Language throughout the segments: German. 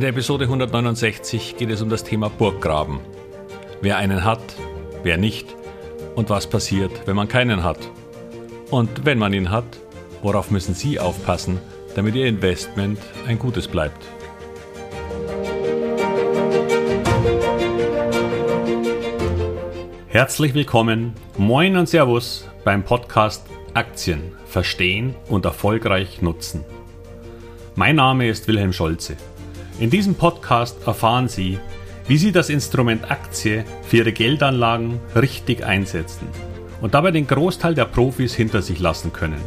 In der Episode 169 geht es um das Thema Burggraben. Wer einen hat, wer nicht und was passiert, wenn man keinen hat. Und wenn man ihn hat, worauf müssen Sie aufpassen, damit Ihr Investment ein gutes bleibt. Herzlich willkommen, moin und Servus beim Podcast Aktien verstehen und erfolgreich nutzen. Mein Name ist Wilhelm Scholze. In diesem Podcast erfahren Sie, wie Sie das Instrument Aktie für Ihre Geldanlagen richtig einsetzen und dabei den Großteil der Profis hinter sich lassen können.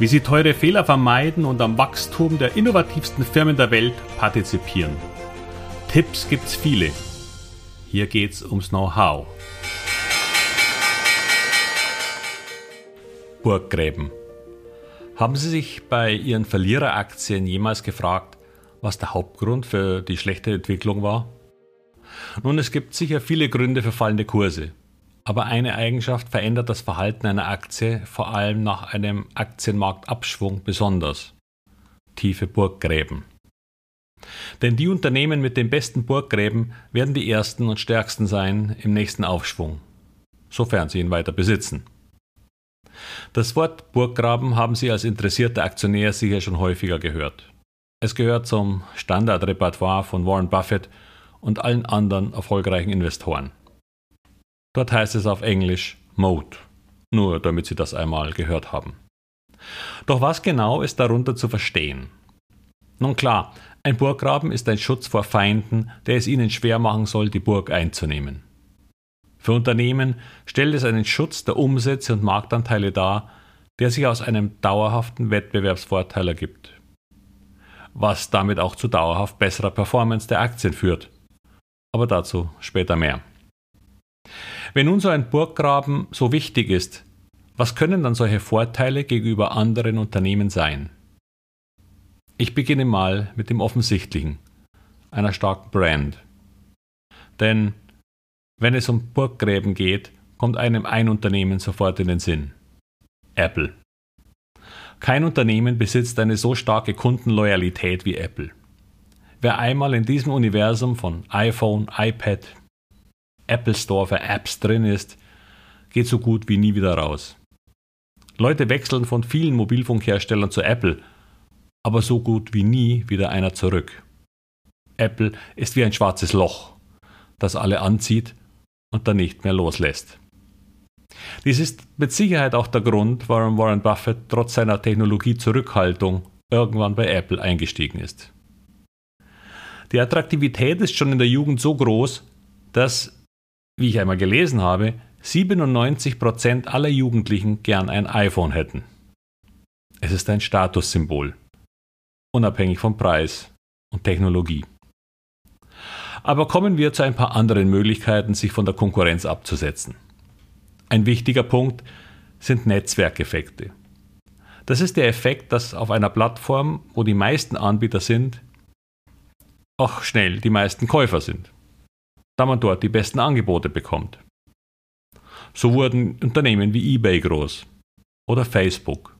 Wie Sie teure Fehler vermeiden und am Wachstum der innovativsten Firmen der Welt partizipieren. Tipps gibt's viele. Hier geht's ums Know-how. Burggräben. Haben Sie sich bei Ihren Verliereraktien jemals gefragt, was der Hauptgrund für die schlechte Entwicklung war? Nun, es gibt sicher viele Gründe für fallende Kurse. Aber eine Eigenschaft verändert das Verhalten einer Aktie vor allem nach einem Aktienmarktabschwung besonders. Tiefe Burggräben. Denn die Unternehmen mit den besten Burggräben werden die ersten und stärksten sein im nächsten Aufschwung, sofern sie ihn weiter besitzen. Das Wort Burggraben haben Sie als interessierter Aktionär sicher schon häufiger gehört. Es gehört zum Standardrepertoire von Warren Buffett und allen anderen erfolgreichen Investoren. Dort heißt es auf Englisch Mode, nur damit Sie das einmal gehört haben. Doch was genau ist darunter zu verstehen? Nun klar, ein Burggraben ist ein Schutz vor Feinden, der es ihnen schwer machen soll, die Burg einzunehmen. Für Unternehmen stellt es einen Schutz der Umsätze und Marktanteile dar, der sich aus einem dauerhaften Wettbewerbsvorteil ergibt was damit auch zu dauerhaft besserer Performance der Aktien führt. Aber dazu später mehr. Wenn nun so ein Burggraben so wichtig ist, was können dann solche Vorteile gegenüber anderen Unternehmen sein? Ich beginne mal mit dem Offensichtlichen, einer starken Brand. Denn wenn es um Burggräben geht, kommt einem ein Unternehmen sofort in den Sinn. Apple. Kein Unternehmen besitzt eine so starke Kundenloyalität wie Apple. Wer einmal in diesem Universum von iPhone, iPad, Apple Store für Apps drin ist, geht so gut wie nie wieder raus. Leute wechseln von vielen Mobilfunkherstellern zu Apple, aber so gut wie nie wieder einer zurück. Apple ist wie ein schwarzes Loch, das alle anzieht und dann nicht mehr loslässt. Dies ist mit Sicherheit auch der Grund, warum Warren Buffett trotz seiner Technologiezurückhaltung irgendwann bei Apple eingestiegen ist. Die Attraktivität ist schon in der Jugend so groß, dass, wie ich einmal gelesen habe, 97% aller Jugendlichen gern ein iPhone hätten. Es ist ein Statussymbol, unabhängig vom Preis und Technologie. Aber kommen wir zu ein paar anderen Möglichkeiten, sich von der Konkurrenz abzusetzen. Ein wichtiger Punkt sind Netzwerkeffekte. Das ist der Effekt, dass auf einer Plattform, wo die meisten Anbieter sind, auch schnell die meisten Käufer sind, da man dort die besten Angebote bekommt. So wurden Unternehmen wie eBay groß oder Facebook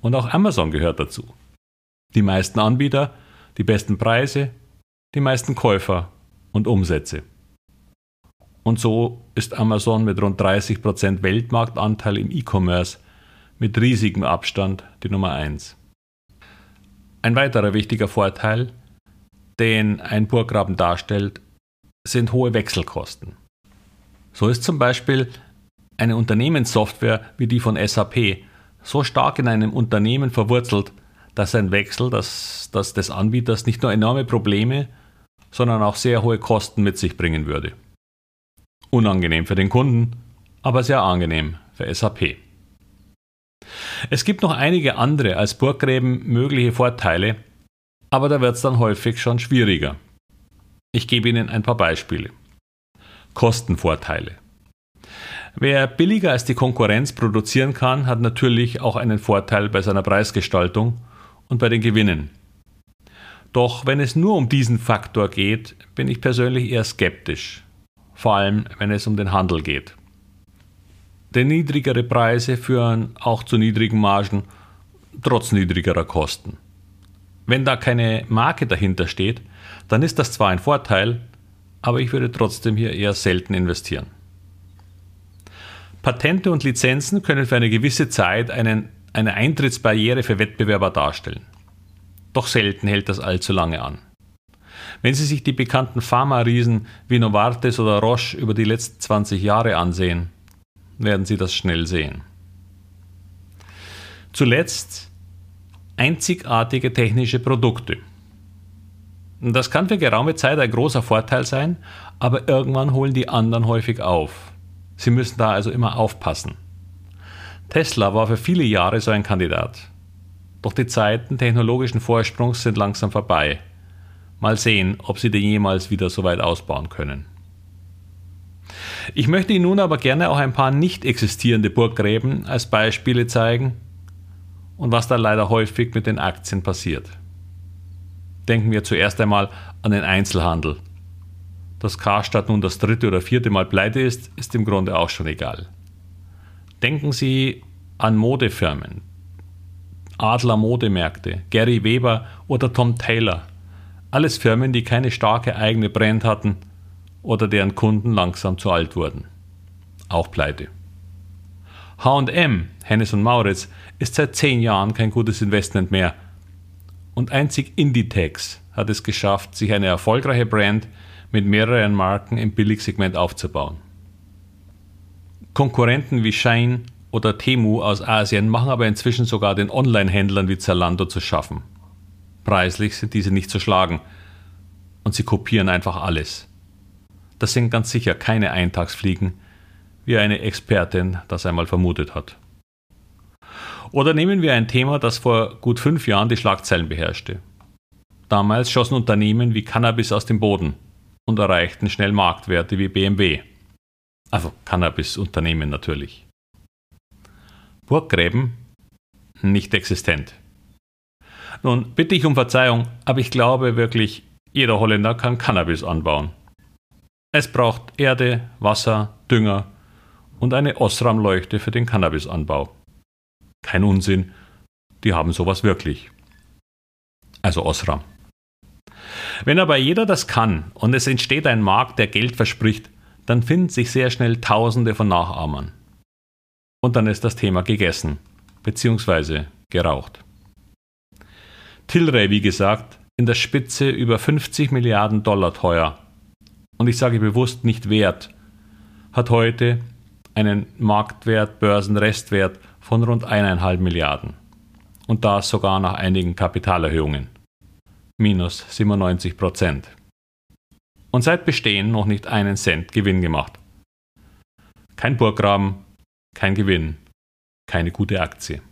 und auch Amazon gehört dazu. Die meisten Anbieter, die besten Preise, die meisten Käufer und Umsätze. Und so ist Amazon mit rund 30% Weltmarktanteil im E-Commerce mit riesigem Abstand die Nummer 1. Ein weiterer wichtiger Vorteil, den ein Burggraben darstellt, sind hohe Wechselkosten. So ist zum Beispiel eine Unternehmenssoftware wie die von SAP so stark in einem Unternehmen verwurzelt, dass ein Wechsel das, das des Anbieters nicht nur enorme Probleme, sondern auch sehr hohe Kosten mit sich bringen würde. Unangenehm für den Kunden, aber sehr angenehm für SAP. Es gibt noch einige andere als Burggräben mögliche Vorteile, aber da wird es dann häufig schon schwieriger. Ich gebe Ihnen ein paar Beispiele. Kostenvorteile. Wer billiger als die Konkurrenz produzieren kann, hat natürlich auch einen Vorteil bei seiner Preisgestaltung und bei den Gewinnen. Doch wenn es nur um diesen Faktor geht, bin ich persönlich eher skeptisch vor allem wenn es um den Handel geht. Denn niedrigere Preise führen auch zu niedrigen Margen, trotz niedrigerer Kosten. Wenn da keine Marke dahinter steht, dann ist das zwar ein Vorteil, aber ich würde trotzdem hier eher selten investieren. Patente und Lizenzen können für eine gewisse Zeit einen, eine Eintrittsbarriere für Wettbewerber darstellen. Doch selten hält das allzu lange an. Wenn Sie sich die bekannten Pharma-Riesen wie Novartis oder Roche über die letzten 20 Jahre ansehen, werden Sie das schnell sehen. Zuletzt einzigartige technische Produkte. Das kann für geraume Zeit ein großer Vorteil sein, aber irgendwann holen die anderen häufig auf. Sie müssen da also immer aufpassen. Tesla war für viele Jahre so ein Kandidat. Doch die Zeiten technologischen Vorsprungs sind langsam vorbei. Mal sehen, ob sie den jemals wieder so weit ausbauen können. Ich möchte Ihnen nun aber gerne auch ein paar nicht existierende Burggräben als Beispiele zeigen und was da leider häufig mit den Aktien passiert. Denken wir zuerst einmal an den Einzelhandel. Dass Karstadt nun das dritte oder vierte Mal pleite ist, ist im Grunde auch schon egal. Denken Sie an Modefirmen, Adler Modemärkte, Gary Weber oder Tom Taylor. Alles Firmen, die keine starke eigene Brand hatten oder deren Kunden langsam zu alt wurden. Auch pleite. HM, Hennes und Mauritz, ist seit zehn Jahren kein gutes Investment mehr. Und einzig Inditex hat es geschafft, sich eine erfolgreiche Brand mit mehreren Marken im Billigsegment aufzubauen. Konkurrenten wie Shine oder Temu aus Asien machen aber inzwischen sogar den Online-Händlern wie Zalando zu schaffen. Preislich sind diese nicht zu schlagen und sie kopieren einfach alles. Das sind ganz sicher keine Eintagsfliegen, wie eine Expertin das einmal vermutet hat. Oder nehmen wir ein Thema, das vor gut fünf Jahren die Schlagzeilen beherrschte. Damals schossen Unternehmen wie Cannabis aus dem Boden und erreichten schnell Marktwerte wie BMW. Also Cannabis-Unternehmen natürlich. Burggräben nicht existent. Nun bitte ich um Verzeihung, aber ich glaube wirklich, jeder Holländer kann Cannabis anbauen. Es braucht Erde, Wasser, Dünger und eine Osram-Leuchte für den Cannabisanbau. Kein Unsinn, die haben sowas wirklich. Also Osram. Wenn aber jeder das kann und es entsteht ein Markt, der Geld verspricht, dann finden sich sehr schnell Tausende von Nachahmern und dann ist das Thema gegessen bzw. geraucht. Tilray, wie gesagt, in der Spitze über 50 Milliarden Dollar teuer und ich sage bewusst nicht wert, hat heute einen Marktwert, Börsenrestwert von rund 1,5 Milliarden. Und das sogar nach einigen Kapitalerhöhungen. Minus 97 Prozent. Und seit Bestehen noch nicht einen Cent Gewinn gemacht. Kein Burggraben, kein Gewinn, keine gute Aktie.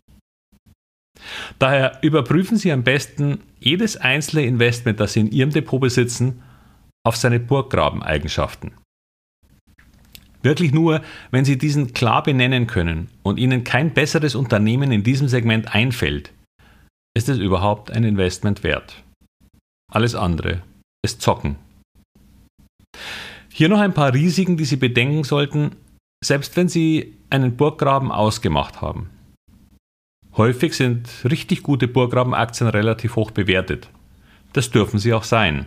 Daher überprüfen Sie am besten jedes einzelne Investment, das Sie in Ihrem Depot besitzen, auf seine Burggrabeneigenschaften. Wirklich nur, wenn Sie diesen klar benennen können und Ihnen kein besseres Unternehmen in diesem Segment einfällt, ist es überhaupt ein Investment wert. Alles andere ist Zocken. Hier noch ein paar Risiken, die Sie bedenken sollten, selbst wenn Sie einen Burggraben ausgemacht haben. Häufig sind richtig gute Burggrabenaktien relativ hoch bewertet. Das dürfen sie auch sein.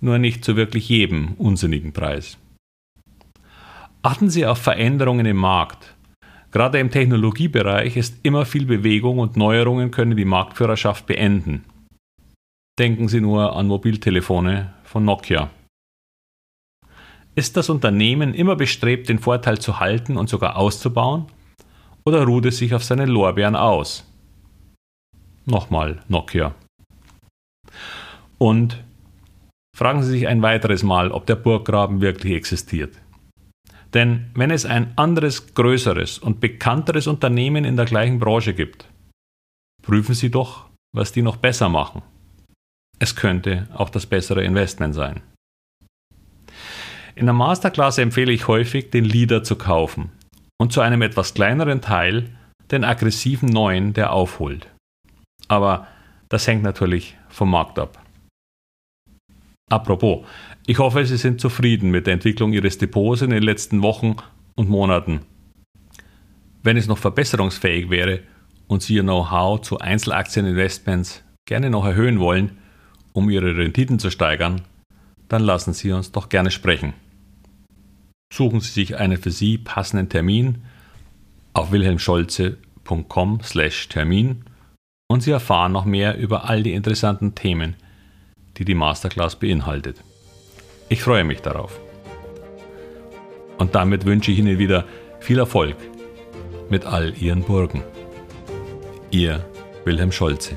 Nur nicht zu wirklich jedem unsinnigen Preis. Achten Sie auf Veränderungen im Markt. Gerade im Technologiebereich ist immer viel Bewegung und Neuerungen können die Marktführerschaft beenden. Denken Sie nur an Mobiltelefone von Nokia. Ist das Unternehmen immer bestrebt, den Vorteil zu halten und sogar auszubauen? Oder ruht es sich auf seine Lorbeeren aus? Nochmal Nokia. Und fragen Sie sich ein weiteres Mal, ob der Burggraben wirklich existiert. Denn wenn es ein anderes, größeres und bekannteres Unternehmen in der gleichen Branche gibt, prüfen Sie doch, was die noch besser machen. Es könnte auch das bessere Investment sein. In der Masterclass empfehle ich häufig, den Leader zu kaufen und zu einem etwas kleineren Teil den aggressiven neuen, der aufholt. Aber das hängt natürlich vom Markt ab. Apropos, ich hoffe, Sie sind zufrieden mit der Entwicklung Ihres Depots in den letzten Wochen und Monaten. Wenn es noch verbesserungsfähig wäre und Sie Ihr Know-how zu Einzelaktieninvestments gerne noch erhöhen wollen um Ihre Renditen zu steigern, dann lassen Sie uns doch gerne sprechen. Suchen Sie sich einen für Sie passenden Termin auf wilhelmscholze.com/termin und Sie erfahren noch mehr über all die interessanten Themen, die die Masterclass beinhaltet. Ich freue mich darauf. Und damit wünsche ich Ihnen wieder viel Erfolg mit all Ihren Burgen. Ihr Wilhelm Scholze.